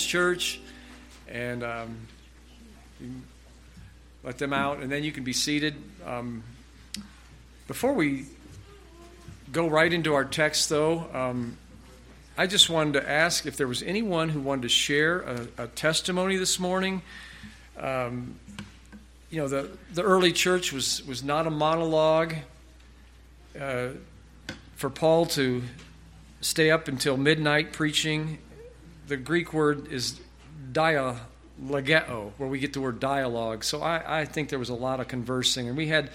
church and um, let them out, and then you can be seated. Um, before we go right into our text, though, um, I just wanted to ask if there was anyone who wanted to share a, a testimony this morning. Um, you know, the, the early church was, was not a monologue. Uh, for Paul to stay up until midnight preaching, the Greek word is dialogeo, where we get the word dialogue. So I, I think there was a lot of conversing, and we had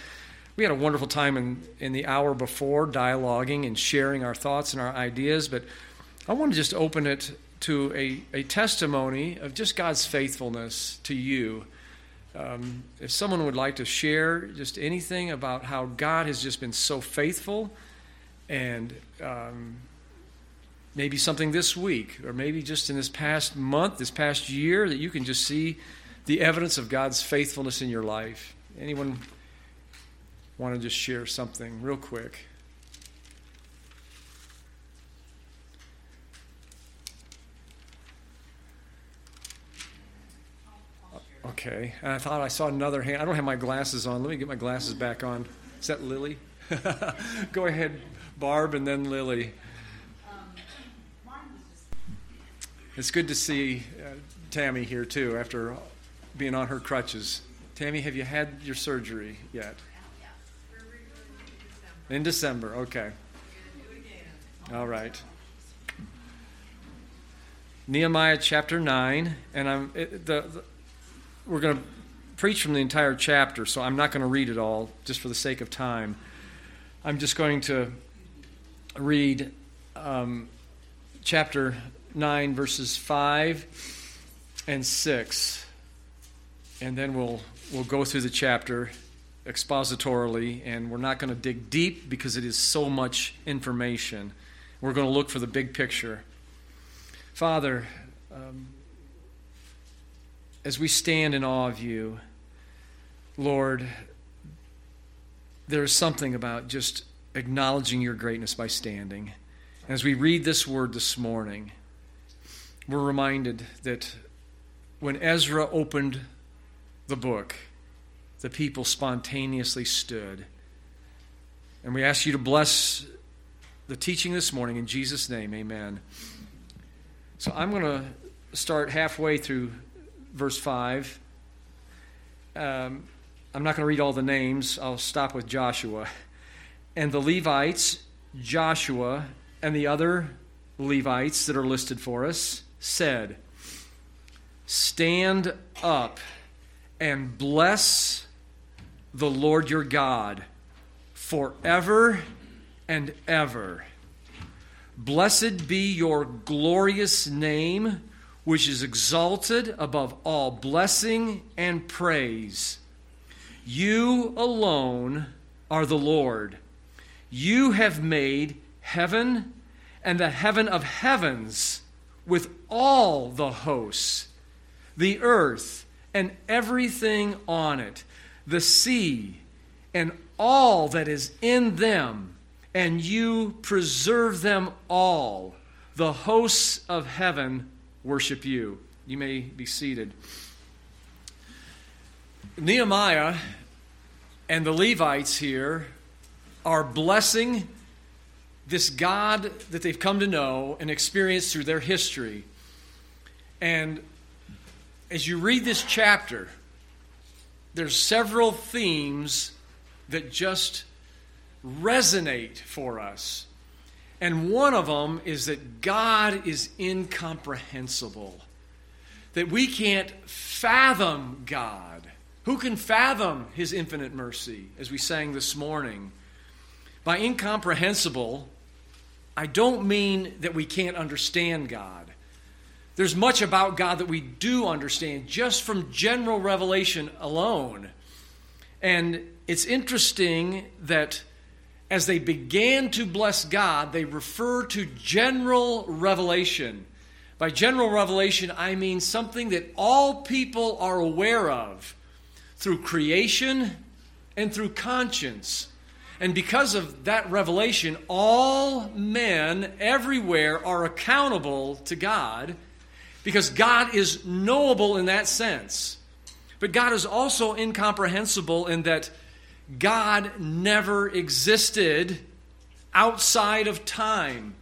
we had a wonderful time in, in the hour before dialoguing and sharing our thoughts and our ideas. But I want to just open it to a, a testimony of just God's faithfulness to you. Um, if someone would like to share just anything about how God has just been so faithful and um, maybe something this week, or maybe just in this past month, this past year, that you can just see the evidence of God's faithfulness in your life. Anyone want to just share something real quick? Okay. And I thought I saw another hand. I don't have my glasses on. Let me get my glasses back on. Is that Lily? Go ahead, Barb, and then Lily. It's good to see uh, Tammy here too after being on her crutches. Tammy, have you had your surgery yet? In December, okay. All right. Nehemiah chapter 9, and I'm it, the, the, we're going to preach from the entire chapter, so I'm not going to read it all just for the sake of time. I'm just going to read um, chapter 9, verses 5 and 6. And then we'll, we'll go through the chapter expositorily, and we're not going to dig deep because it is so much information. We're going to look for the big picture. Father, um, as we stand in awe of you, Lord, there's something about just acknowledging your greatness by standing. As we read this word this morning, we're reminded that when Ezra opened the book, the people spontaneously stood. And we ask you to bless the teaching this morning in Jesus' name. Amen. So I'm going to start halfway through verse 5. Um, I'm not going to read all the names, I'll stop with Joshua. And the Levites, Joshua, and the other Levites that are listed for us said, Stand up and bless the Lord your God forever and ever. Blessed be your glorious name, which is exalted above all blessing and praise. You alone are the Lord. You have made heaven and the heaven of heavens with all the hosts, the earth and everything on it, the sea and all that is in them, and you preserve them all. The hosts of heaven worship you. You may be seated. Nehemiah and the Levites here are blessing this God that they've come to know and experience through their history. And as you read this chapter, there's several themes that just resonate for us. And one of them is that God is incomprehensible, that we can't fathom God. Who can fathom his infinite mercy, as we sang this morning? By incomprehensible, I don't mean that we can't understand God. There's much about God that we do understand just from general revelation alone. And it's interesting that as they began to bless God, they refer to general revelation. By general revelation, I mean something that all people are aware of through creation and through conscience. And because of that revelation, all men everywhere are accountable to God because God is knowable in that sense. But God is also incomprehensible in that God never existed outside of time.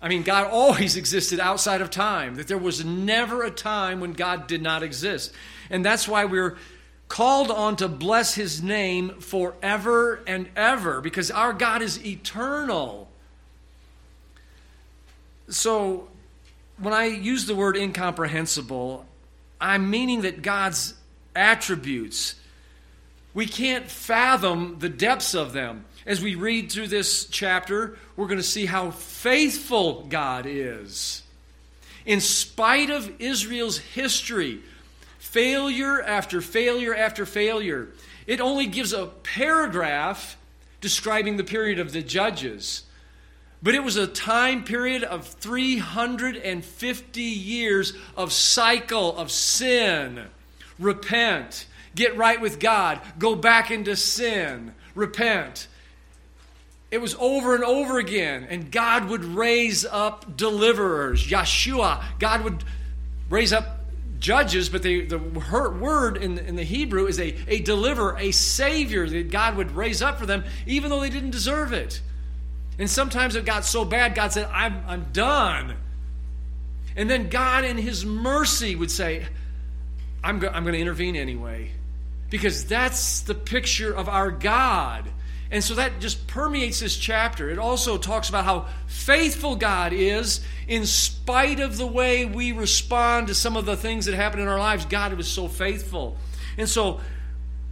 I mean, God always existed outside of time, that there was never a time when God did not exist. And that's why we're called on to bless his name forever and ever, because our God is eternal. So, when I use the word incomprehensible, I'm meaning that God's attributes, we can't fathom the depths of them. As we read through this chapter, we're going to see how faithful God is. In spite of Israel's history, failure after failure after failure, it only gives a paragraph describing the period of the judges. But it was a time period of 350 years of cycle of sin. Repent, get right with God, go back into sin, repent. It was over and over again, and God would raise up deliverers. Yeshua, God would raise up judges, but they, the word in, in the Hebrew is a, a deliverer, a savior that God would raise up for them, even though they didn't deserve it. And sometimes it got so bad, God said, I'm, I'm done. And then God, in His mercy, would say, I'm, I'm going to intervene anyway. Because that's the picture of our God. And so that just permeates this chapter. It also talks about how faithful God is in spite of the way we respond to some of the things that happen in our lives. God was so faithful. And so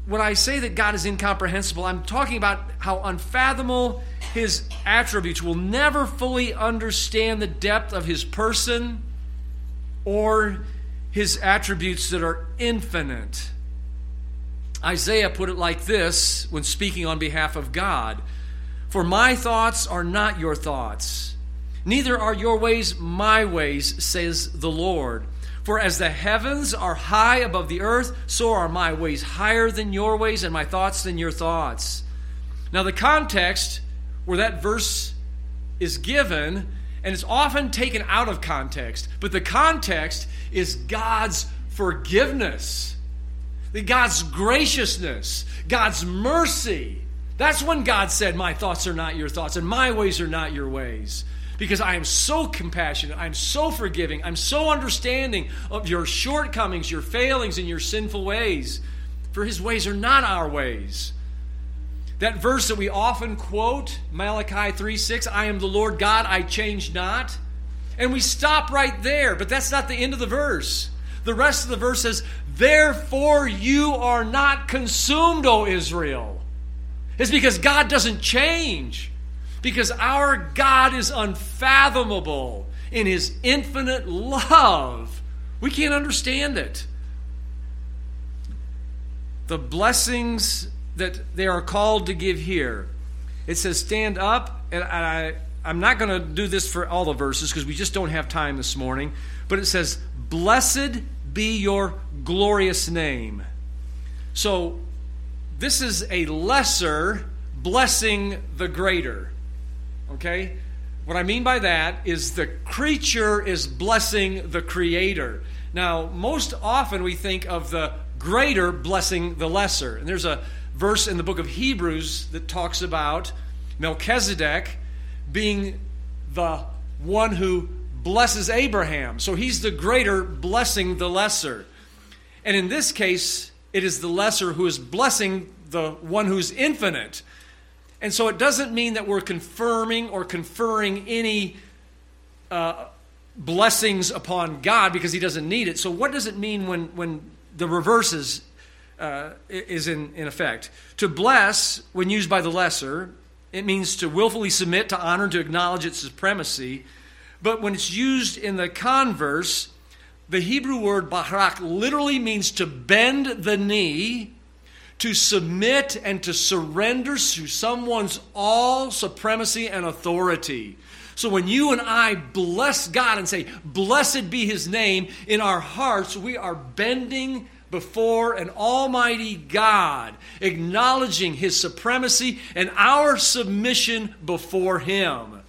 when I say that God is incomprehensible, I'm talking about how unfathomable his attributes will never fully understand the depth of his person or his attributes that are infinite. Isaiah put it like this when speaking on behalf of God For my thoughts are not your thoughts, neither are your ways my ways, says the Lord. For as the heavens are high above the earth, so are my ways higher than your ways, and my thoughts than your thoughts. Now, the context where that verse is given, and it's often taken out of context, but the context is God's forgiveness, God's graciousness, God's mercy. That's when God said, My thoughts are not your thoughts, and my ways are not your ways because I am so compassionate, I'm so forgiving, I'm so understanding of your shortcomings, your failings, and your sinful ways. For his ways are not our ways. That verse that we often quote, Malachi 3 6, I am the Lord God, I change not. And we stop right there, but that's not the end of the verse. The rest of the verse says, Therefore you are not consumed, O Israel. It's because God doesn't change because our God is unfathomable in his infinite love. We can't understand it. The blessings that they are called to give here. It says, Stand up, and I, I'm not going to do this for all the verses because we just don't have time this morning, but it says, Blessed be your glorious name. So, this is a lesser blessing the greater. Okay? What I mean by that is the creature is blessing the creator. Now, most often we think of the greater blessing the lesser. And there's a verse in the book of Hebrews that talks about Melchizedek being the one who blesses Abraham. So he's the greater blessing the lesser. And in this case, it is the lesser who is blessing the one who's infinite. And so it doesn't mean that we're confirming or conferring any uh, blessings upon God because he doesn't need it. So what does it mean when, when the reverse is, uh, is in, in effect? To bless, when used by the lesser, it means to willfully submit, to honor, to acknowledge its supremacy. But when it's used in the converse, the Hebrew word barak literally means to bend the knee to submit and to surrender to someone's all supremacy and authority. So when you and I bless God and say, Blessed be his name, in our hearts, we are bending before an almighty God, acknowledging his supremacy and our submission before him.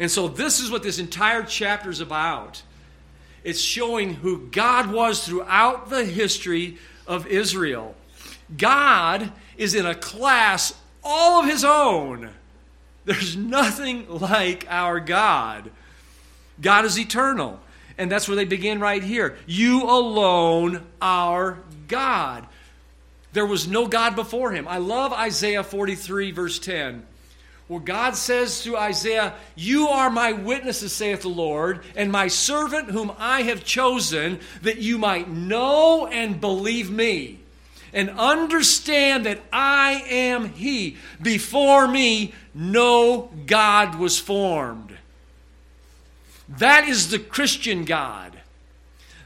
And so this is what this entire chapter is about. it's showing who God was throughout the history of Israel. God is in a class all of his own. There's nothing like our God. God is eternal. And that's where they begin right here. You alone are God. There was no God before him. I love Isaiah 43, verse 10, where God says to Isaiah, You are my witnesses, saith the Lord, and my servant whom I have chosen, that you might know and believe me, and understand that I am He. Before me, no God was formed. That is the Christian God.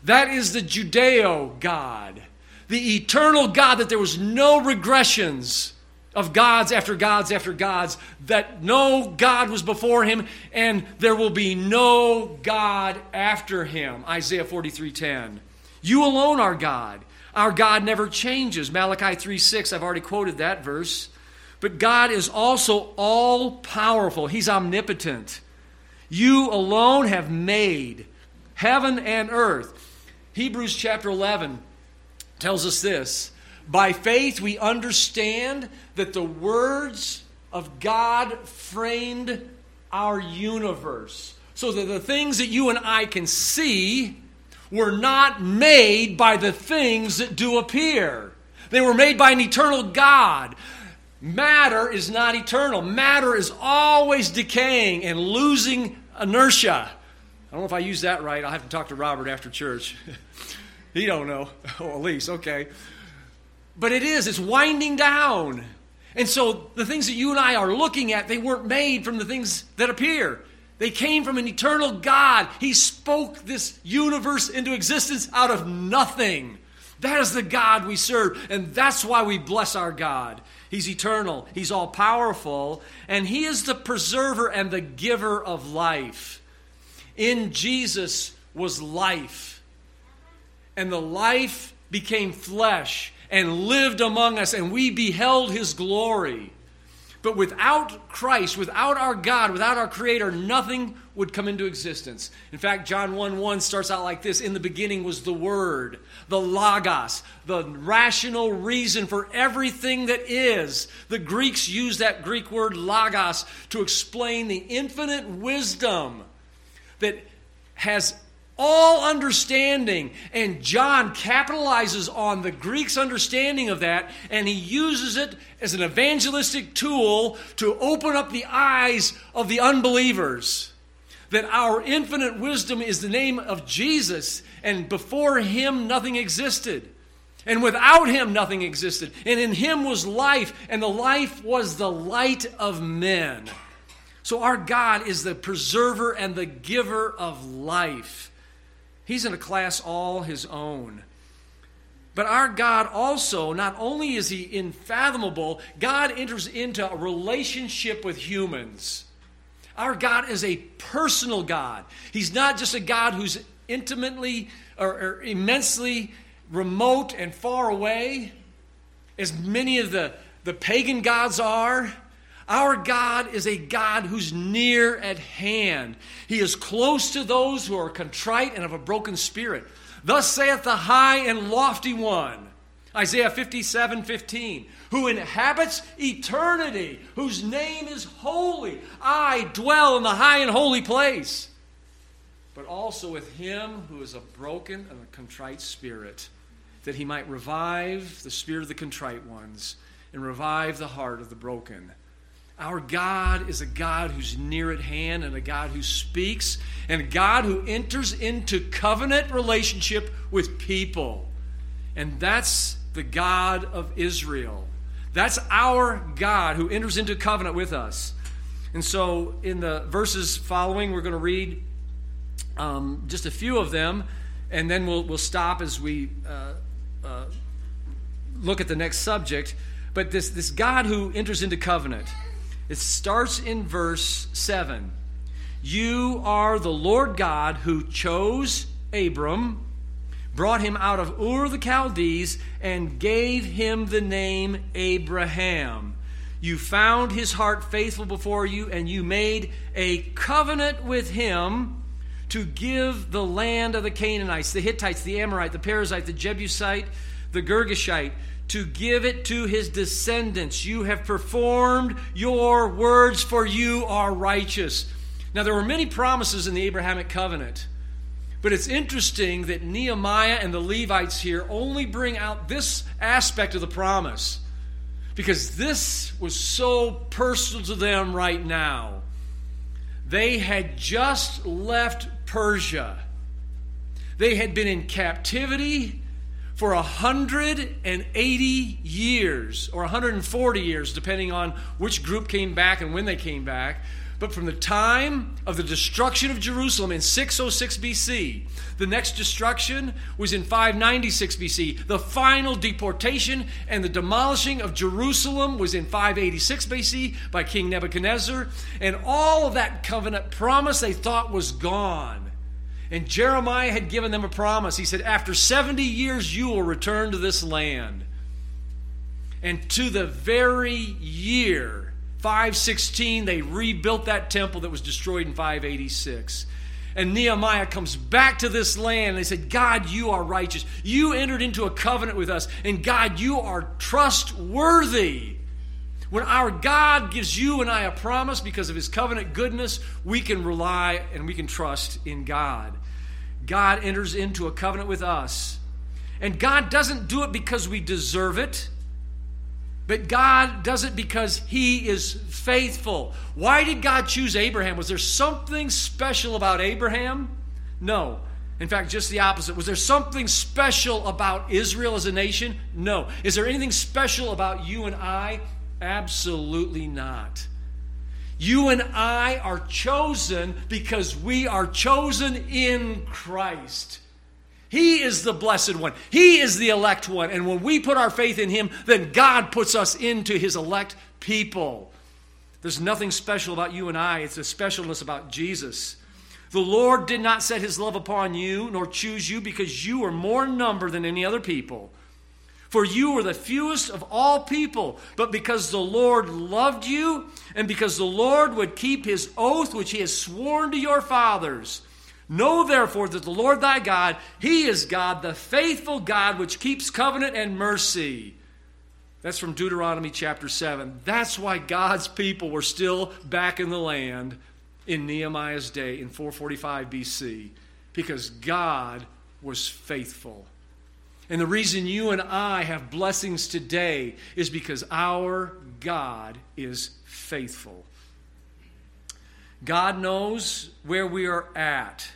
That is the Judeo God the eternal God, that there was no regressions of gods after gods after gods, that no God was before him, and there will be no God after him. Isaiah 43:10. You alone are God. Our God never changes. Malachi 3 6, I've already quoted that verse. But God is also all powerful, He's omnipotent. You alone have made heaven and earth. Hebrews chapter 11 tells us this By faith, we understand that the words of God framed our universe. So that the things that you and I can see were not made by the things that do appear. They were made by an eternal God. Matter is not eternal. Matter is always decaying and losing inertia. I don't know if I use that right. I'll have to talk to Robert after church. He don't know. Oh, Elise, okay. But it is, it's winding down. And so the things that you and I are looking at, they weren't made from the things that appear. They came from an eternal God. He spoke this universe into existence out of nothing. That is the God we serve, and that's why we bless our God. He's eternal, He's all powerful, and He is the preserver and the giver of life. In Jesus was life and the life became flesh and lived among us, and we beheld his glory. But without Christ, without our God, without our Creator, nothing would come into existence. In fact, John 1 1 starts out like this In the beginning was the Word, the Logos, the rational reason for everything that is. The Greeks use that Greek word Logos to explain the infinite wisdom that has all understanding. And John capitalizes on the Greeks' understanding of that, and he uses it as an evangelistic tool to open up the eyes of the unbelievers. That our infinite wisdom is the name of Jesus, and before him nothing existed. And without him, nothing existed. And in him was life, and the life was the light of men. So, our God is the preserver and the giver of life. He's in a class all his own. But our God also, not only is he infathomable, God enters into a relationship with humans. Our God is a personal God. He's not just a God who's intimately or, or immensely remote and far away, as many of the, the pagan gods are. Our God is a God who's near at hand. He is close to those who are contrite and of a broken spirit. Thus saith the high and lofty one, Isaiah 57 15, who inhabits eternity, whose name is holy. I dwell in the high and holy place. But also with him who is a broken and a contrite spirit, that he might revive the spirit of the contrite ones and revive the heart of the broken. Our God is a God who's near at hand and a God who speaks and a God who enters into covenant relationship with people. And that's the God of Israel. That's our God who enters into covenant with us. And so, in the verses following, we're going to read um, just a few of them, and then we'll, we'll stop as we uh, uh, look at the next subject. But this, this God who enters into covenant, it starts in verse 7. You are the Lord God who chose Abram, brought him out of Ur the Chaldees, and gave him the name Abraham. You found his heart faithful before you, and you made a covenant with him to give the land of the Canaanites, the Hittites, the Amorite, the Perizzite, the Jebusite, the Girgashite, to give it to his descendants. You have performed your words, for you are righteous. Now, there were many promises in the Abrahamic covenant, but it's interesting that Nehemiah and the Levites here only bring out this aspect of the promise because this was so personal to them right now. They had just left Persia. They had been in captivity for 180 years, or 140 years, depending on which group came back and when they came back. But from the time of the destruction of Jerusalem in 606 BC, the next destruction was in 596 BC. The final deportation and the demolishing of Jerusalem was in 586 BC by King Nebuchadnezzar. And all of that covenant promise they thought was gone. And Jeremiah had given them a promise. He said, After 70 years, you will return to this land. And to the very year, 516, they rebuilt that temple that was destroyed in 586. And Nehemiah comes back to this land and they said, God, you are righteous. You entered into a covenant with us. And God, you are trustworthy. When our God gives you and I a promise because of his covenant goodness, we can rely and we can trust in God. God enters into a covenant with us. And God doesn't do it because we deserve it, but God does it because he is faithful. Why did God choose Abraham? Was there something special about Abraham? No. In fact, just the opposite. Was there something special about Israel as a nation? No. Is there anything special about you and I? Absolutely not. You and I are chosen because we are chosen in Christ. He is the blessed one. He is the elect one. And when we put our faith in Him, then God puts us into His elect people. There's nothing special about you and I, it's a specialness about Jesus. The Lord did not set His love upon you, nor choose you, because you are more in number than any other people. For you were the fewest of all people, but because the Lord loved you, and because the Lord would keep his oath which he has sworn to your fathers. Know therefore that the Lord thy God, he is God, the faithful God, which keeps covenant and mercy. That's from Deuteronomy chapter 7. That's why God's people were still back in the land in Nehemiah's day in 445 BC, because God was faithful. And the reason you and I have blessings today is because our God is faithful. God knows where we are at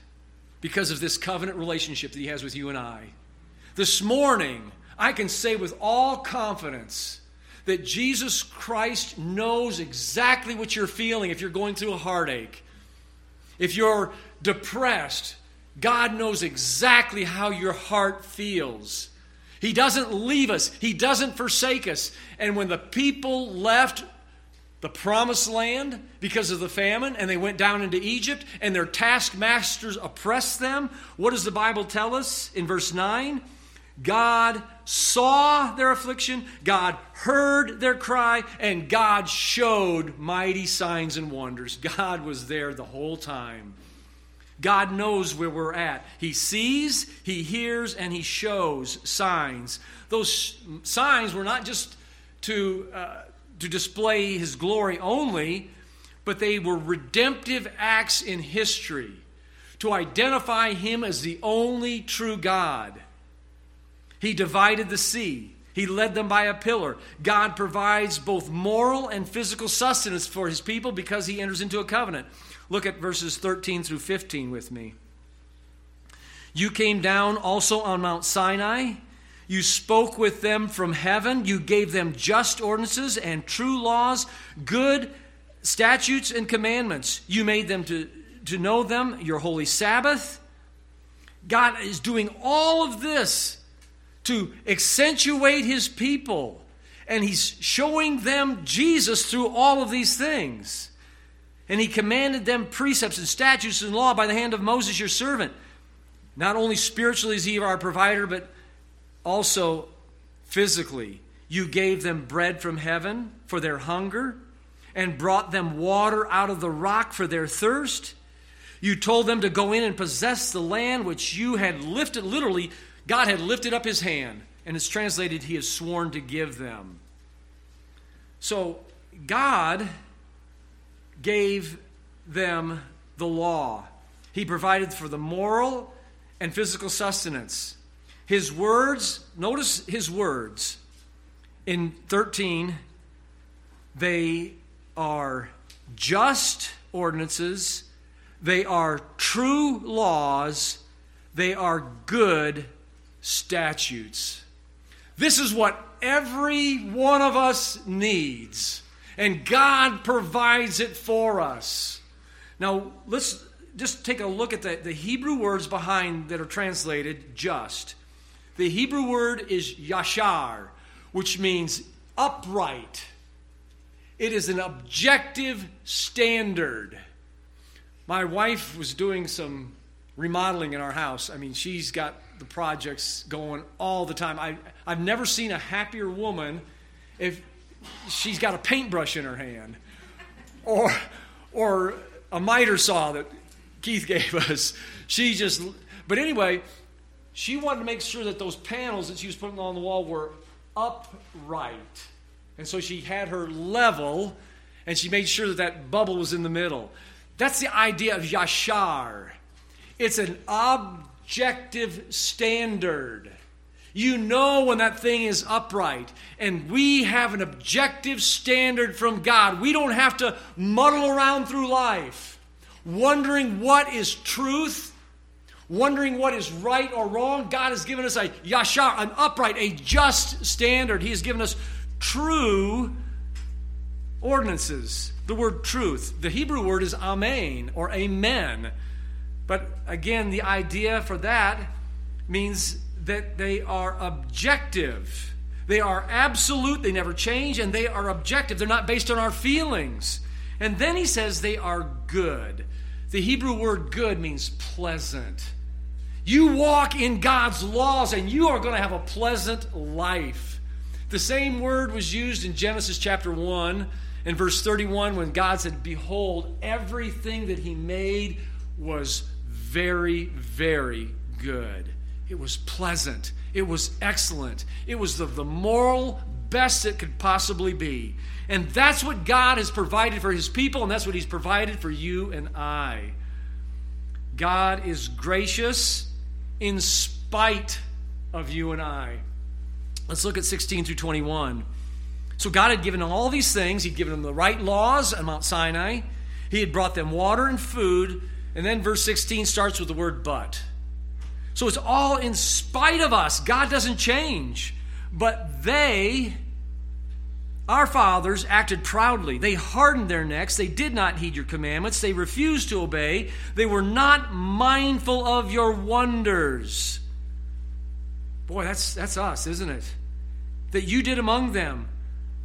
because of this covenant relationship that He has with you and I. This morning, I can say with all confidence that Jesus Christ knows exactly what you're feeling if you're going through a heartache. If you're depressed, God knows exactly how your heart feels. He doesn't leave us, He doesn't forsake us. And when the people left the promised land because of the famine and they went down into Egypt and their taskmasters oppressed them, what does the Bible tell us in verse 9? God saw their affliction, God heard their cry, and God showed mighty signs and wonders. God was there the whole time. God knows where we're at. He sees, He hears, and He shows signs. Those signs were not just to, uh, to display His glory only, but they were redemptive acts in history to identify Him as the only true God. He divided the sea. He led them by a pillar. God provides both moral and physical sustenance for his people because he enters into a covenant. Look at verses 13 through 15 with me. You came down also on Mount Sinai. You spoke with them from heaven. You gave them just ordinances and true laws, good statutes and commandments. You made them to, to know them, your holy Sabbath. God is doing all of this to accentuate his people. And he's showing them Jesus through all of these things. And he commanded them precepts and statutes and law by the hand of Moses, your servant. Not only spiritually is he our provider, but also physically. You gave them bread from heaven for their hunger and brought them water out of the rock for their thirst. You told them to go in and possess the land which you had lifted, literally, God had lifted up his hand, and it's translated, He has sworn to give them. So, God gave them the law. He provided for the moral and physical sustenance. His words, notice his words in 13, they are just ordinances, they are true laws, they are good statutes. This is what every one of us needs, and God provides it for us. Now, let's just take a look at the, the Hebrew words behind that are translated just. The Hebrew word is yashar, which means upright. It is an objective standard. My wife was doing some remodeling in our house. I mean, she's got the projects going all the time. I, I've never seen a happier woman if she's got a paintbrush in her hand or, or a miter saw that Keith gave us. She just, but anyway, she wanted to make sure that those panels that she was putting on the wall were upright. And so she had her level and she made sure that that bubble was in the middle. That's the idea of yashar. It's an objective standard. You know when that thing is upright. And we have an objective standard from God. We don't have to muddle around through life wondering what is truth, wondering what is right or wrong. God has given us a yashar, an upright, a just standard. He has given us true ordinances. The word truth. The Hebrew word is amen or amen. But again, the idea for that means that they are objective. They are absolute, they never change, and they are objective. They're not based on our feelings. And then he says they are good. The Hebrew word good means pleasant. You walk in God's laws and you are going to have a pleasant life. The same word was used in Genesis chapter 1 and verse 31 when God said, Behold, everything that He made was very, very good. It was pleasant. It was excellent. It was the, the moral best it could possibly be. And that's what God has provided for his people, and that's what he's provided for you and I. God is gracious in spite of you and I. Let's look at 16 through 21. So God had given them all these things. He'd given them the right laws on Mount Sinai. He had brought them water and food. And then verse 16 starts with the word but. So it's all in spite of us. God doesn't change. But they our fathers acted proudly. They hardened their necks. They did not heed your commandments. They refused to obey. They were not mindful of your wonders. Boy, that's, that's us, isn't it? That you did among them.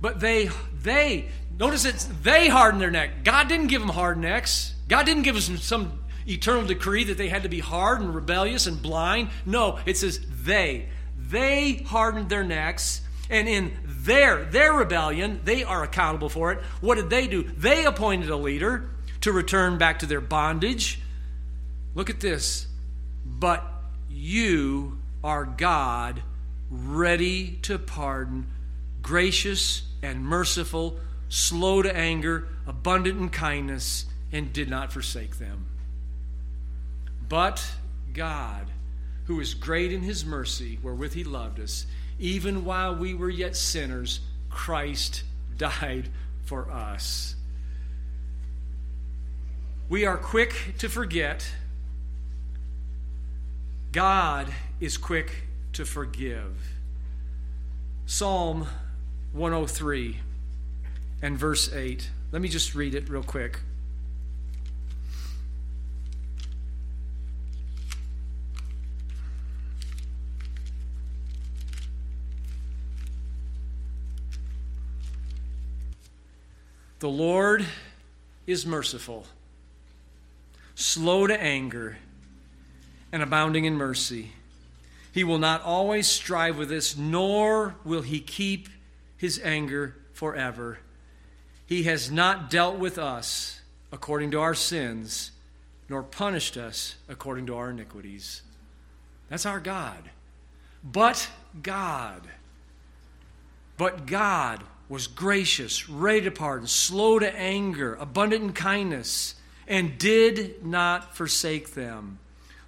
But they, they, notice it's they hardened their neck. God didn't give them hard necks. God didn't give us some, some eternal decree that they had to be hard and rebellious and blind. No, it says they. They hardened their necks, and in their, their rebellion, they are accountable for it. What did they do? They appointed a leader to return back to their bondage. Look at this. But you are God, ready to pardon, gracious and merciful, slow to anger, abundant in kindness, and did not forsake them. But God, who is great in his mercy, wherewith he loved us, even while we were yet sinners, Christ died for us. We are quick to forget. God is quick to forgive. Psalm 103 and verse 8. Let me just read it real quick. The Lord is merciful, slow to anger, and abounding in mercy. He will not always strive with us, nor will he keep his anger forever. He has not dealt with us according to our sins, nor punished us according to our iniquities. That's our God. But God. But God was gracious, ready to pardon, slow to anger, abundant in kindness, and did not forsake them.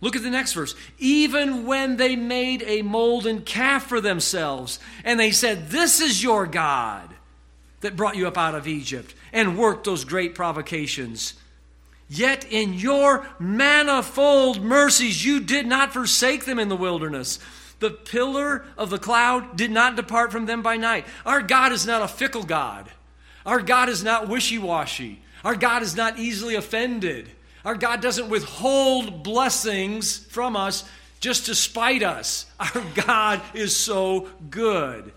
Look at the next verse. Even when they made a molten calf for themselves, and they said, This is your God that brought you up out of Egypt and worked those great provocations. Yet in your manifold mercies you did not forsake them in the wilderness. The pillar of the cloud did not depart from them by night. Our God is not a fickle God. Our God is not wishy washy. Our God is not easily offended. Our God doesn't withhold blessings from us just to spite us. Our God is so good.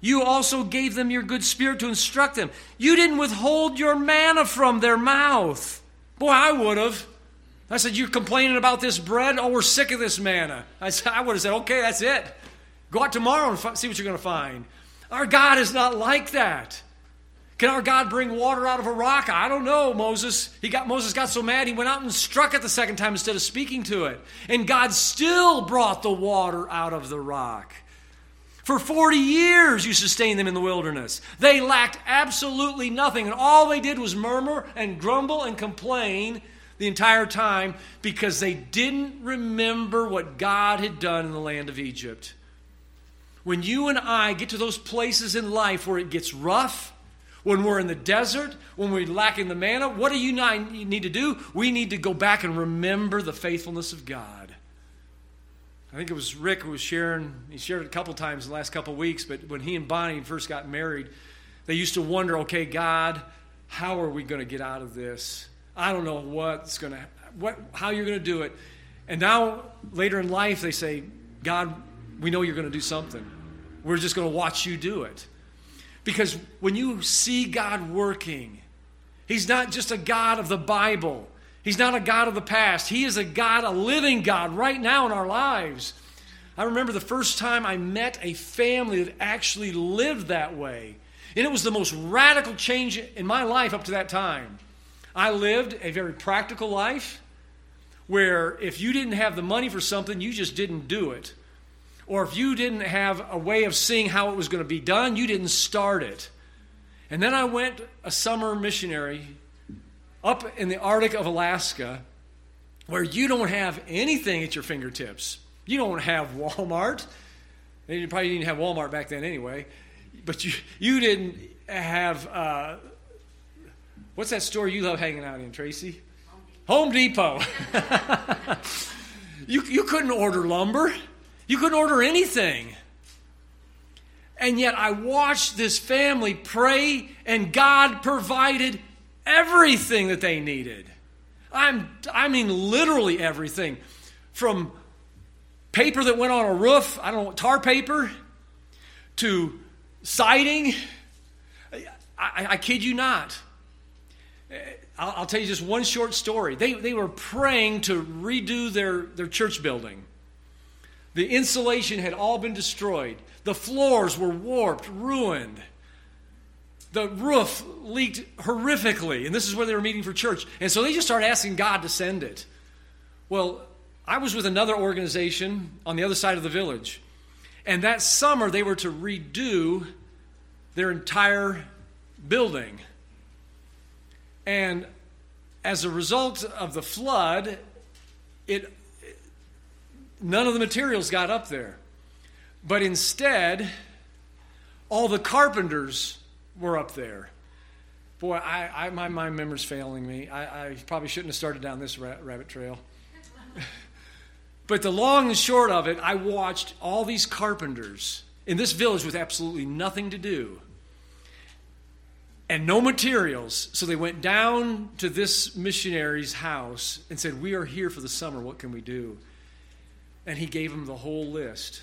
You also gave them your good spirit to instruct them. You didn't withhold your manna from their mouth. Boy, I would have. I said, You're complaining about this bread? Oh, we're sick of this manna. I, said, I would have said, Okay, that's it. Go out tomorrow and see what you're going to find. Our God is not like that. Can our God bring water out of a rock? I don't know, Moses. He got Moses got so mad he went out and struck it the second time instead of speaking to it. And God still brought the water out of the rock. For 40 years you sustained them in the wilderness. They lacked absolutely nothing, and all they did was murmur and grumble and complain the entire time because they didn't remember what God had done in the land of Egypt. When you and I get to those places in life where it gets rough, when we're in the desert, when we're lacking the manna, what do you and I need to do? We need to go back and remember the faithfulness of God. I think it was Rick who was sharing, he shared it a couple times in the last couple weeks, but when he and Bonnie first got married, they used to wonder, okay, God, how are we going to get out of this? I don't know what's going to, what, how you're going to do it. And now, later in life, they say, God, we know you're going to do something. We're just going to watch you do it. Because when you see God working, He's not just a God of the Bible. He's not a God of the past. He is a God, a living God right now in our lives. I remember the first time I met a family that actually lived that way. And it was the most radical change in my life up to that time. I lived a very practical life where if you didn't have the money for something, you just didn't do it. Or if you didn't have a way of seeing how it was going to be done, you didn't start it. And then I went a summer missionary up in the Arctic of Alaska where you don't have anything at your fingertips. You don't have Walmart. You probably didn't have Walmart back then anyway. But you, you didn't have, uh, what's that store you love hanging out in, Tracy? Home Depot. Home Depot. you, you couldn't order lumber, you couldn't order anything. And yet I watched this family pray, and God provided everything that they needed. I'm, I mean, literally everything. From paper that went on a roof, I don't know, tar paper, to siding. I, I kid you not. Uh, I'll, I'll, tell you just one short story. They, they were praying to redo their, their church building. The insulation had all been destroyed, the floors were warped, ruined the roof leaked horrifically, and this is where they were meeting for church. And so they just started asking God to send it. Well, I was with another organization on the other side of the village, and that summer they were to redo their entire building. And as a result of the flood, it none of the materials got up there. But instead, all the carpenters were up there. Boy, I, I, my, my memory's failing me. I, I probably shouldn't have started down this rabbit trail. but the long and short of it, I watched all these carpenters in this village with absolutely nothing to do and no materials. So they went down to this missionary's house and said, We are here for the summer. What can we do? And he gave them the whole list.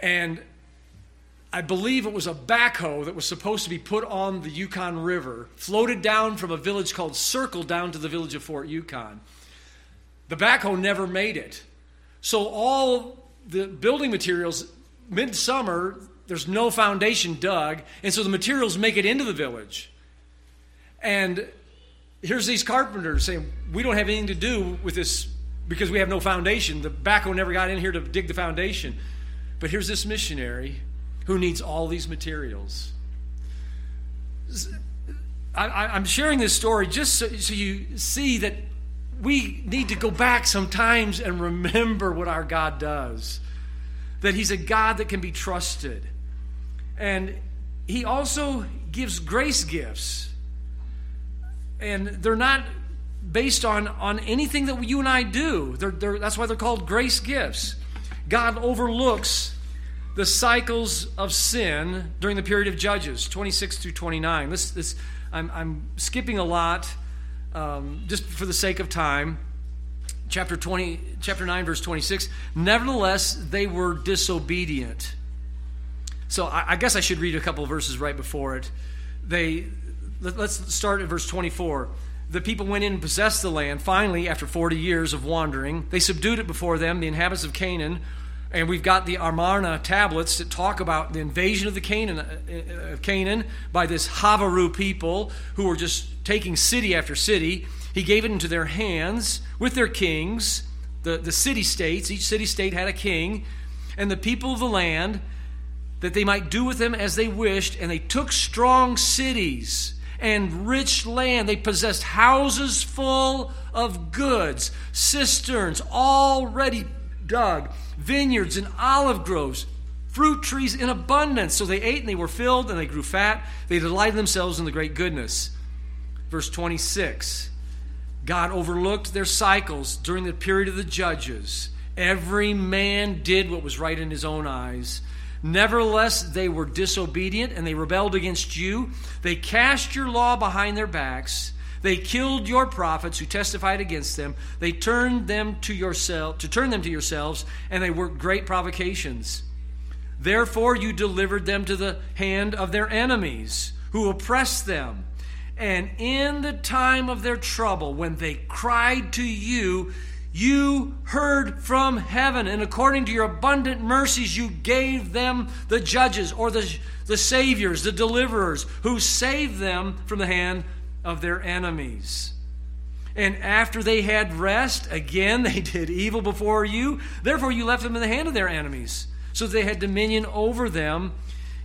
And I believe it was a backhoe that was supposed to be put on the Yukon River, floated down from a village called Circle down to the village of Fort Yukon. The backhoe never made it. So all the building materials, midsummer, there's no foundation dug, and so the materials make it into the village. And here's these carpenters saying, We don't have anything to do with this because we have no foundation. The backhoe never got in here to dig the foundation. But here's this missionary who needs all these materials. I, am sharing this story just so, so you see that we need to go back sometimes and remember what our God does. That He's a God that can be trusted. And He also gives grace gifts. And they're not based on, on anything that you and I do. They're, they're, that's why they're called grace gifts. God overlooks the cycles of sin during the period of Judges, 26 through 29. This, this, I'm, I'm skipping a lot um, just for the sake of time. Chapter 20, chapter 9, verse 26. Nevertheless, they were disobedient. So I, I guess I should read a couple of verses right before it. They let, let's start at verse 24 the people went in and possessed the land. Finally, after 40 years of wandering, they subdued it before them, the inhabitants of Canaan. And we've got the Amarna tablets that talk about the invasion of the Canaan, uh, of Canaan by this Habiru people who were just taking city after city. He gave it into their hands with their kings, the, the city states. Each city state had a king. And the people of the land, that they might do with them as they wished. And they took strong cities and rich land. They possessed houses full of goods, cisterns already dug, vineyards and olive groves, fruit trees in abundance. So they ate and they were filled and they grew fat. They delighted themselves in the great goodness. Verse 26 God overlooked their cycles during the period of the judges. Every man did what was right in his own eyes. Nevertheless, they were disobedient and they rebelled against you. They cast your law behind their backs. They killed your prophets who testified against them. They turned them to yourself to turn them to yourselves, and they worked great provocations. Therefore, you delivered them to the hand of their enemies, who oppressed them. And in the time of their trouble, when they cried to you, you heard from heaven, and according to your abundant mercies, you gave them the judges or the, the saviors, the deliverers, who saved them from the hand of their enemies. And after they had rest, again they did evil before you. Therefore, you left them in the hand of their enemies, so they had dominion over them.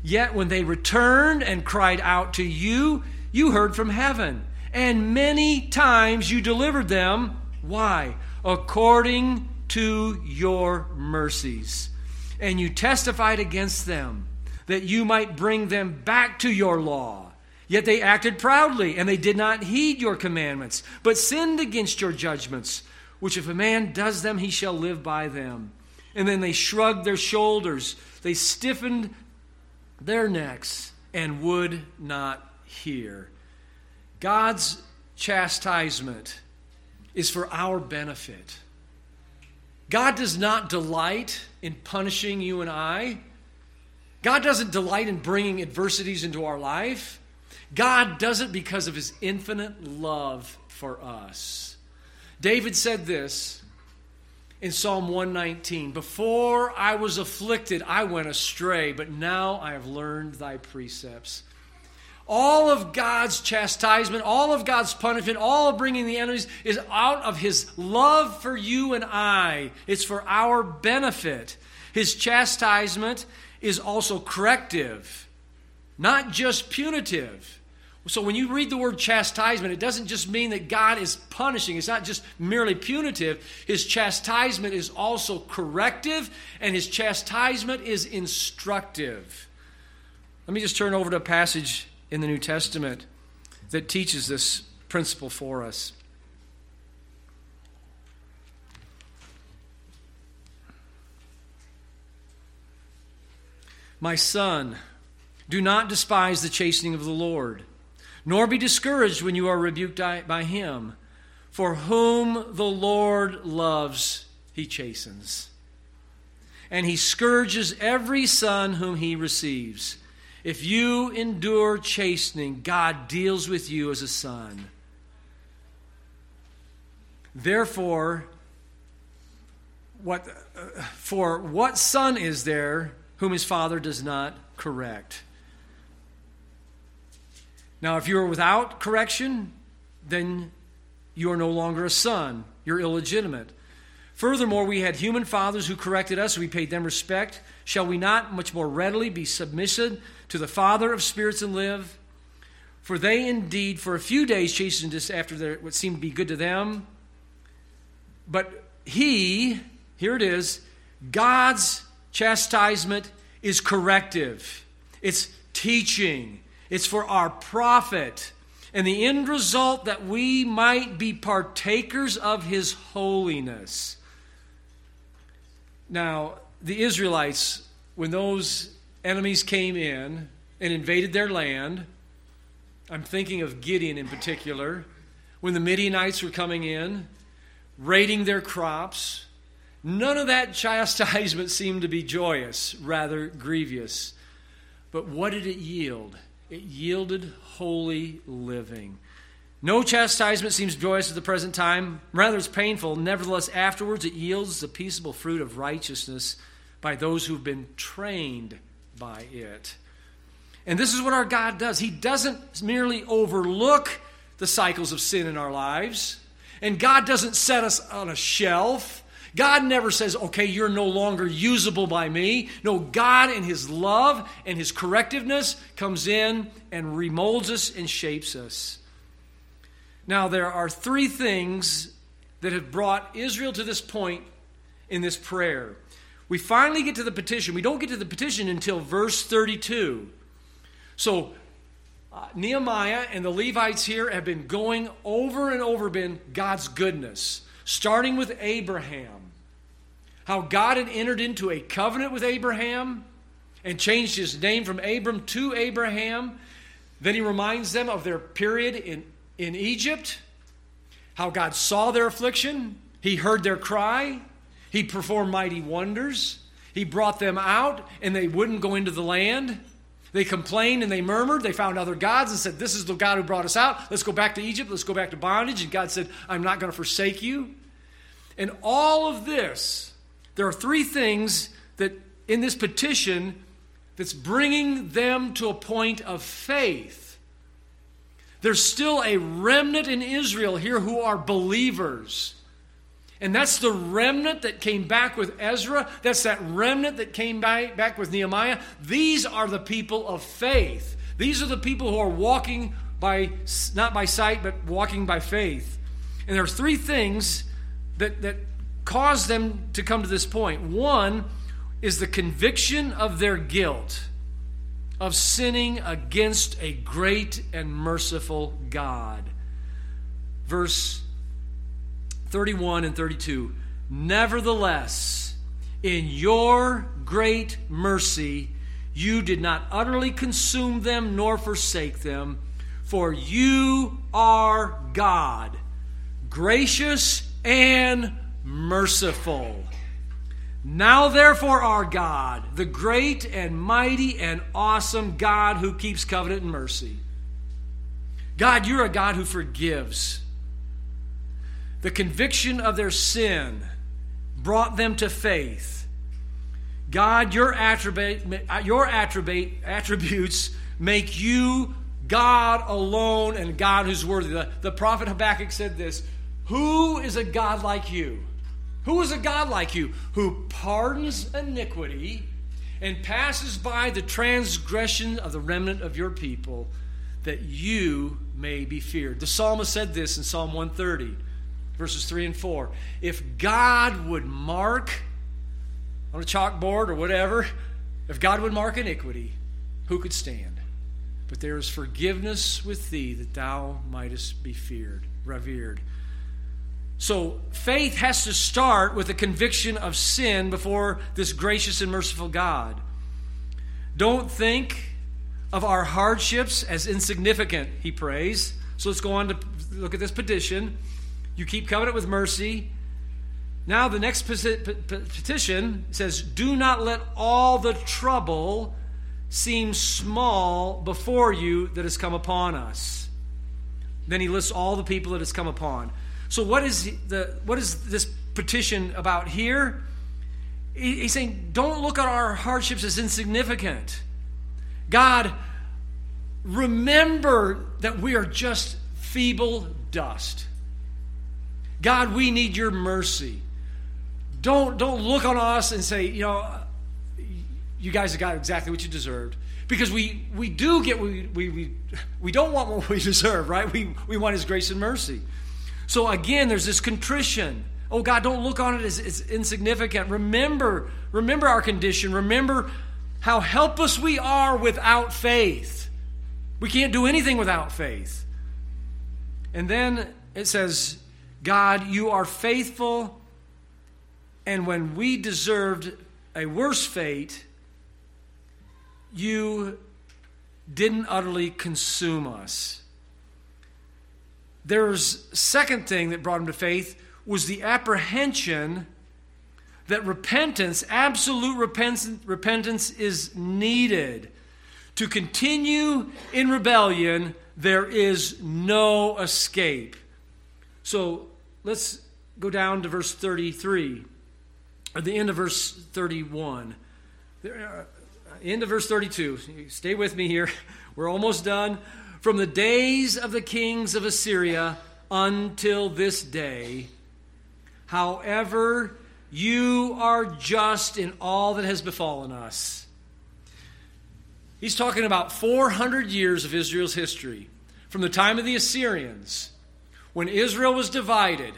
Yet when they returned and cried out to you, you heard from heaven. And many times you delivered them. Why? According to your mercies. And you testified against them that you might bring them back to your law. Yet they acted proudly, and they did not heed your commandments, but sinned against your judgments, which if a man does them, he shall live by them. And then they shrugged their shoulders, they stiffened their necks, and would not hear. God's chastisement is for our benefit. God does not delight in punishing you and I. God doesn't delight in bringing adversities into our life. God does it because of his infinite love for us. David said this in Psalm 119 Before I was afflicted, I went astray, but now I have learned thy precepts all of God's chastisement, all of God's punishment, all of bringing the enemies is out of His love for you and I. It's for our benefit. His chastisement is also corrective, not just punitive. So when you read the word chastisement, it doesn't just mean that God is punishing. It's not just merely punitive. His chastisement is also corrective, and his chastisement is instructive. Let me just turn over to a passage in the New Testament that teaches this principle for us. My son, do not despise the chastening of the Lord, nor be discouraged when you are rebuked by him. For whom the Lord loves, he chastens. And he scourges every son whom he receives. If you endure chastening, God deals with you as a son. Therefore, what, uh, for what son is there whom his father does not correct? Now, if you are without correction, then you are no longer a son. You're illegitimate. Furthermore, we had human fathers who corrected us, we paid them respect. Shall we not much more readily be submissive to the Father of spirits and live? For they indeed, for a few days, chastened us after their, what seemed to be good to them. But he, here it is, God's chastisement is corrective, it's teaching, it's for our profit. And the end result that we might be partakers of his holiness. Now, the Israelites, when those enemies came in and invaded their land, I'm thinking of Gideon in particular, when the Midianites were coming in, raiding their crops, none of that chastisement seemed to be joyous, rather grievous. But what did it yield? It yielded holy living. No chastisement seems joyous at the present time, rather, it's painful. Nevertheless, afterwards, it yields the peaceable fruit of righteousness by those who've been trained by it. And this is what our God does. He doesn't merely overlook the cycles of sin in our lives, and God doesn't set us on a shelf. God never says, okay, you're no longer usable by me. No, God, in His love and His correctiveness, comes in and remolds us and shapes us. Now, there are three things that have brought Israel to this point in this prayer. We finally get to the petition. We don't get to the petition until verse 32. So, uh, Nehemiah and the Levites here have been going over and over been God's goodness, starting with Abraham. How God had entered into a covenant with Abraham and changed his name from Abram to Abraham. Then he reminds them of their period in in Egypt, how God saw their affliction, He heard their cry, He performed mighty wonders, He brought them out, and they wouldn't go into the land. They complained and they murmured. They found other gods and said, This is the God who brought us out. Let's go back to Egypt. Let's go back to bondage. And God said, I'm not going to forsake you. And all of this, there are three things that in this petition that's bringing them to a point of faith there's still a remnant in Israel here who are believers. And that's the remnant that came back with Ezra. That's that remnant that came back, with Nehemiah. These are the people of faith. These are the people who are walking by, not by sight, but walking by faith. And there are three things that, that cause them to come to this point. One is the conviction of their guilt of sinning against a great and merciful God. Verse 31 and 32 Nevertheless, in your great mercy, you did not utterly consume them nor forsake them, for you are God, gracious and merciful now, therefore, our God, the great and mighty and awesome God who keeps covenant and mercy. God, you're a God who forgives. The conviction of their sin brought them to faith. God, your, attribute, your attribute, attributes make you God alone and God who's worthy. The, the prophet Habakkuk said this Who is a God like you? Who is a God like you who pardons iniquity and passes by the transgression of the remnant of your people that you may be feared? The psalmist said this in Psalm 130, verses 3 and 4. If God would mark on a chalkboard or whatever, if God would mark iniquity, who could stand? But there is forgiveness with thee that thou mightest be feared, revered. So faith has to start with a conviction of sin before this gracious and merciful God. Don't think of our hardships as insignificant, he prays. So let's go on to look at this petition. You keep covenant with mercy. Now, the next petition says, Do not let all the trouble seem small before you that has come upon us. Then he lists all the people that has come upon. So what is the what is this petition about here? He's saying, don't look at our hardships as insignificant. God, remember that we are just feeble, dust. God, we need your mercy. Don't, don't look on us and say, you know, you guys have got exactly what you deserved. Because we, we do get, we, we, we, we don't want what we deserve, right? We, we want his grace and mercy. So again, there's this contrition. Oh God, don't look on it as, as insignificant. Remember, remember our condition. Remember how helpless we are without faith. We can't do anything without faith. And then it says, God, you are faithful, and when we deserved a worse fate, you didn't utterly consume us. There's second thing that brought him to faith was the apprehension that repentance, absolute repentance, repentance is needed. To continue in rebellion, there is no escape. So let's go down to verse 33, or the end of verse 31. There, uh, end of verse 32. Stay with me here. We're almost done. From the days of the kings of Assyria until this day, however, you are just in all that has befallen us. He's talking about 400 years of Israel's history. From the time of the Assyrians, when Israel was divided,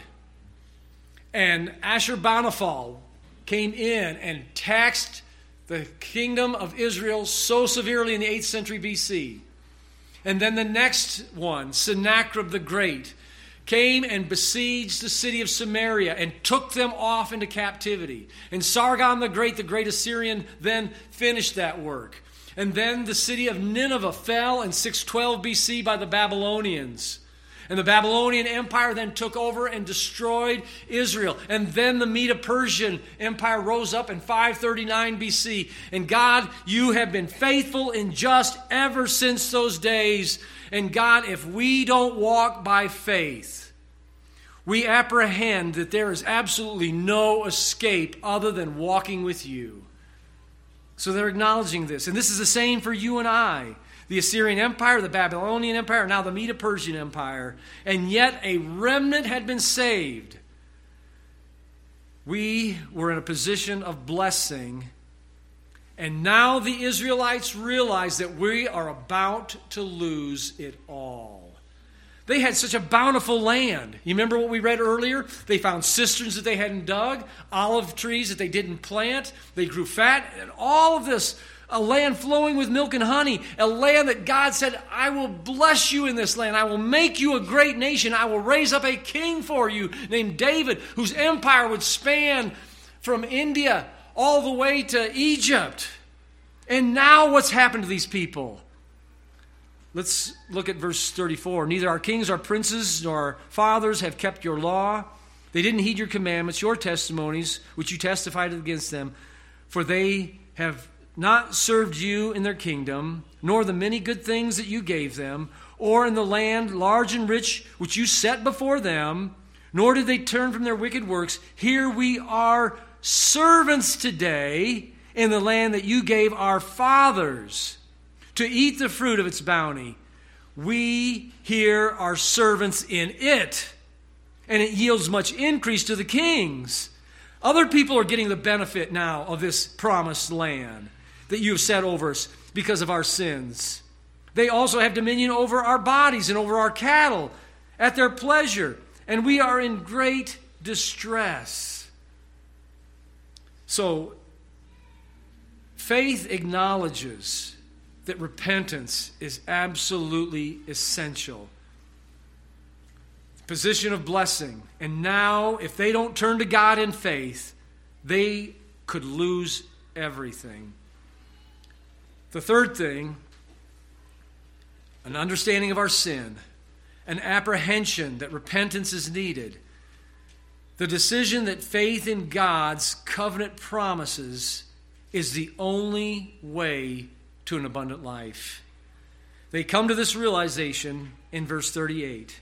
and Ashurbanipal came in and taxed the kingdom of Israel so severely in the 8th century BC. And then the next one, Sennacherib the Great, came and besieged the city of Samaria and took them off into captivity. And Sargon the Great, the great Assyrian, then finished that work. And then the city of Nineveh fell in 612 BC by the Babylonians. And the Babylonian Empire then took over and destroyed Israel. And then the Medo Persian Empire rose up in 539 BC. And God, you have been faithful and just ever since those days. And God, if we don't walk by faith, we apprehend that there is absolutely no escape other than walking with you. So they're acknowledging this. And this is the same for you and I. The Assyrian Empire, the Babylonian Empire, now the Medo Persian Empire. And yet a remnant had been saved. We were in a position of blessing and now the Israelites realize that we are about to lose it all. They had such a bountiful land. You remember what we read earlier? They found cisterns that they hadn't dug, olive trees that they didn't plant. They grew fat, and all of this a land flowing with milk and honey, a land that God said, I will bless you in this land. I will make you a great nation. I will raise up a king for you named David, whose empire would span from India all the way to Egypt. And now what's happened to these people? Let's look at verse 34. Neither our kings, our princes, nor our fathers have kept your law. They didn't heed your commandments, your testimonies, which you testified against them, for they have not served you in their kingdom, nor the many good things that you gave them, or in the land large and rich which you set before them, nor did they turn from their wicked works. Here we are servants today in the land that you gave our fathers to eat the fruit of its bounty. We here are servants in it, and it yields much increase to the kings. Other people are getting the benefit now of this promised land that you have set over us because of our sins. They also have dominion over our bodies and over our cattle at their pleasure, and we are in great distress. So, faith acknowledges that repentance is absolutely essential. Position of blessing. And now, if they don't turn to God in faith, they could lose everything. The third thing, an understanding of our sin, an apprehension that repentance is needed, the decision that faith in God's covenant promises is the only way to an abundant life. They come to this realization in verse 38.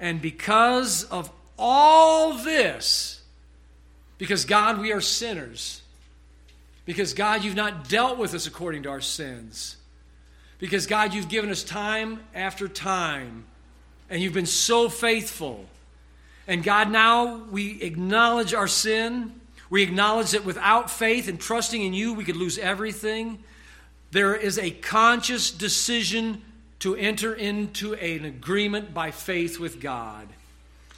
And because of all this, because God, we are sinners, because God, you've not dealt with us according to our sins, because God, you've given us time after time And you've been so faithful. And God, now we acknowledge our sin. We acknowledge that without faith and trusting in you, we could lose everything. There is a conscious decision to enter into an agreement by faith with God.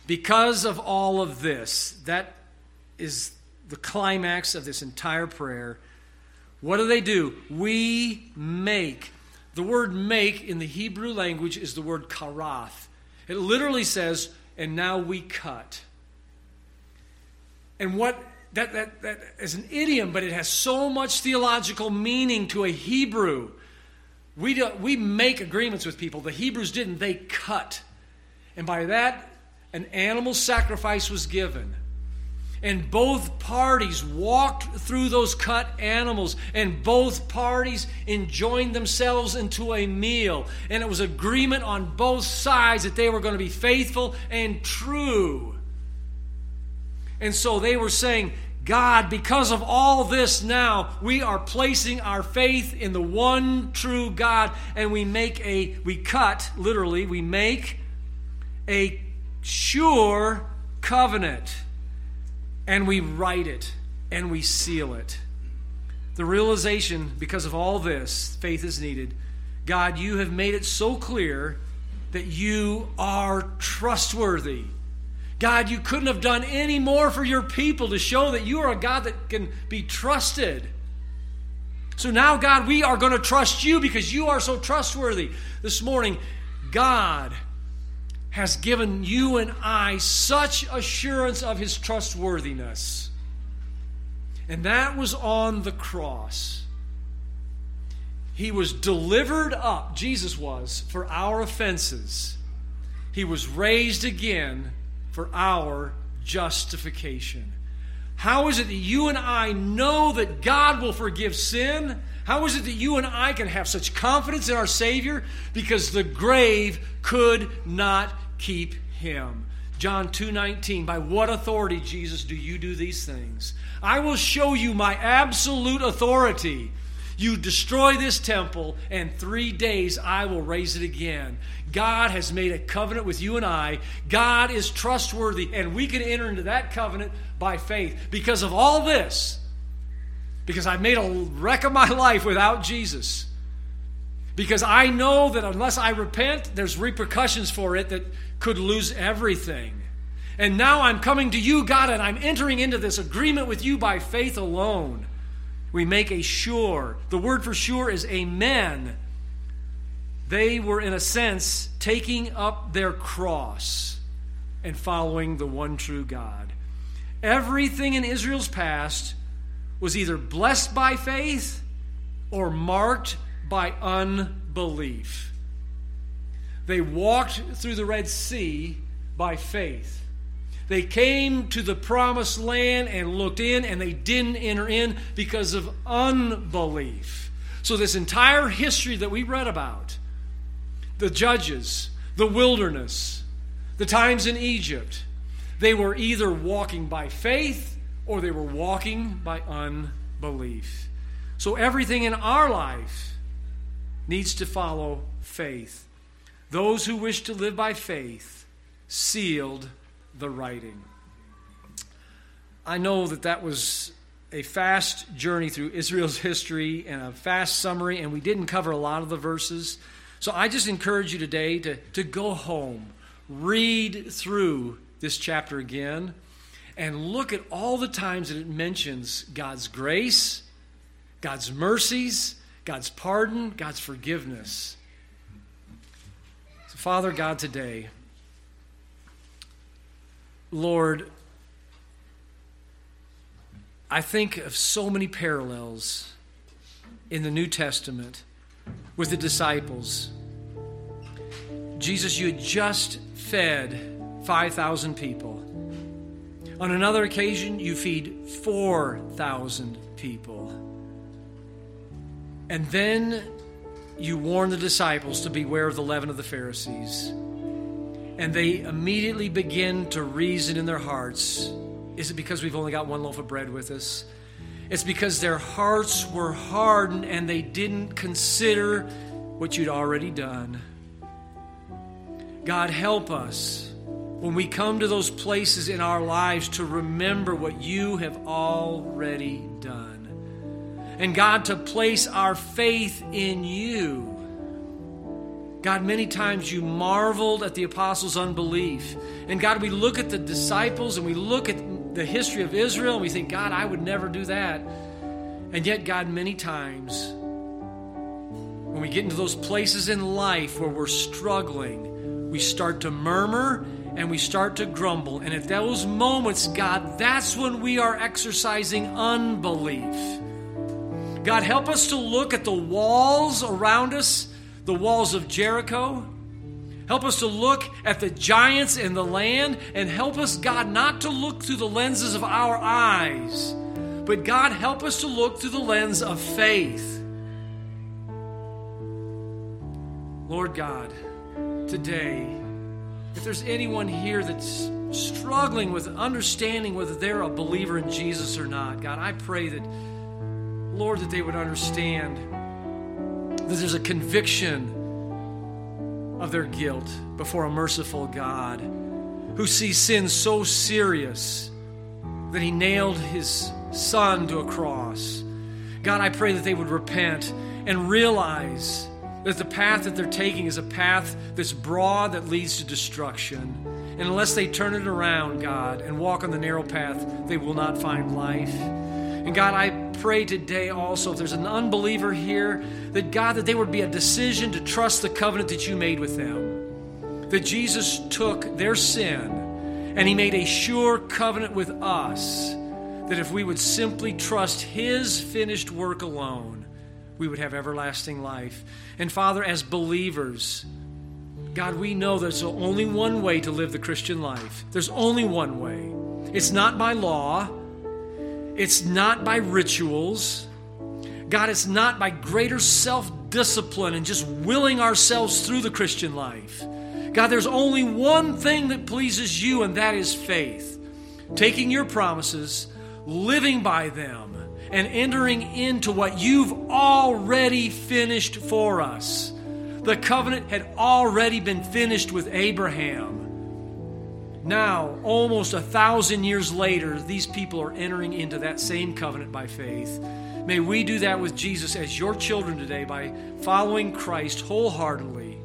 Because of all of this, that is the climax of this entire prayer. What do they do? We make. The word make in the Hebrew language is the word karath. It literally says, and now we cut. And what that, that, that is an idiom, but it has so much theological meaning to a Hebrew. We, do, we make agreements with people. The Hebrews didn't, they cut. And by that, an animal sacrifice was given. And both parties walked through those cut animals, and both parties enjoined themselves into a meal. And it was agreement on both sides that they were going to be faithful and true. And so they were saying, God, because of all this now, we are placing our faith in the one true God, and we make a, we cut, literally, we make a sure covenant, and we write it, and we seal it. The realization, because of all this, faith is needed. God, you have made it so clear that you are trustworthy. God, you couldn't have done any more for your people to show that you are a God that can be trusted. So now, God, we are going to trust you because you are so trustworthy. This morning, God has given you and I such assurance of his trustworthiness. And that was on the cross. He was delivered up, Jesus was, for our offenses. He was raised again for our justification. How is it that you and I know that God will forgive sin? How is it that you and I can have such confidence in our Savior? Because the grave could not keep him. John 2:19 By what authority Jesus do you do these things? I will show you my absolute authority. You destroy this temple, and three days I will raise it again. God has made a covenant with you and I. God is trustworthy, and we can enter into that covenant by faith. Because of all this, because I've made a wreck of my life without Jesus, because I know that unless I repent, there's repercussions for it that could lose everything. And now I'm coming to you, God, and I'm entering into this agreement with you by faith alone. We make a sure. The word for sure is amen. They were, in a sense, taking up their cross and following the one true God. Everything in Israel's past was either blessed by faith or marked by unbelief. They walked through the Red Sea by faith. They came to the promised land and looked in, and they didn't enter in because of unbelief. So, this entire history that we read about the judges, the wilderness, the times in Egypt, they were either walking by faith or they were walking by unbelief. So everything in our life needs to follow faith. Those who wish to live by faith sealed the writing. I know that that was a fast journey through Israel's history and a fast summary, and we didn't cover a lot of the verses. So I just encourage you today to, to go home, read through this chapter again, and look at all the times that it mentions God's grace, God's mercies, God's pardon, God's forgiveness. So, Father God, today, Lord, I think of so many parallels in the New Testament with the disciples. Jesus, you had just fed 5,000 people. On another occasion, you feed 4,000 people. And then you warn the disciples to beware of the leaven of the Pharisees. And they immediately begin to reason in their hearts is it because we've only got one loaf of bread with us? It's because their hearts were hardened and they didn't consider what you'd already done. God, help us when we come to those places in our lives to remember what you have already done. And God, to place our faith in you. God, many times you marveled at the apostles' unbelief. And God, we look at the disciples and we look at the history of Israel and we think, God, I would never do that. And yet, God, many times, when we get into those places in life where we're struggling, we start to murmur and we start to grumble. And at those moments, God, that's when we are exercising unbelief. God, help us to look at the walls around us, the walls of Jericho. Help us to look at the giants in the land and help us, God, not to look through the lenses of our eyes, but God, help us to look through the lens of faith. Lord God, today, if there's anyone here that's struggling with understanding whether they're a believer in Jesus or not, God, I pray that, Lord, that they would understand that there's a conviction of their guilt before a merciful God who sees sin so serious that he nailed his son to a cross. God, I pray that they would repent and realize that the path that they're taking is a path that's broad that leads to destruction. And unless they turn it around, God, and walk on the narrow path, they will not find life. And God, I pray today also, if there's an unbeliever here, that God, that there would be a decision to trust the covenant that you made with them. That Jesus took their sin and he made a sure covenant with us. That if we would simply trust his finished work alone, we would have everlasting life. And Father, as believers, God, we know there's only one way to live the Christian life. There's only one way. It's not by law, it's not by rituals. God, it's not by greater self discipline and just willing ourselves through the Christian life. God, there's only one thing that pleases you, and that is faith. Taking your promises, living by them, and entering into what you've already finished for us. The covenant had already been finished with Abraham. Now, almost a thousand years later, these people are entering into that same covenant by faith. May we do that with Jesus as your children today by following Christ wholeheartedly,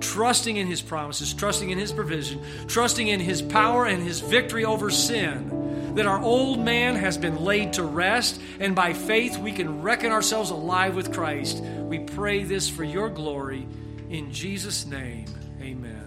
trusting in his promises, trusting in his provision, trusting in his power and his victory over sin that our old man has been laid to rest, and by faith we can reckon ourselves alive with Christ. We pray this for your glory. In Jesus' name, amen.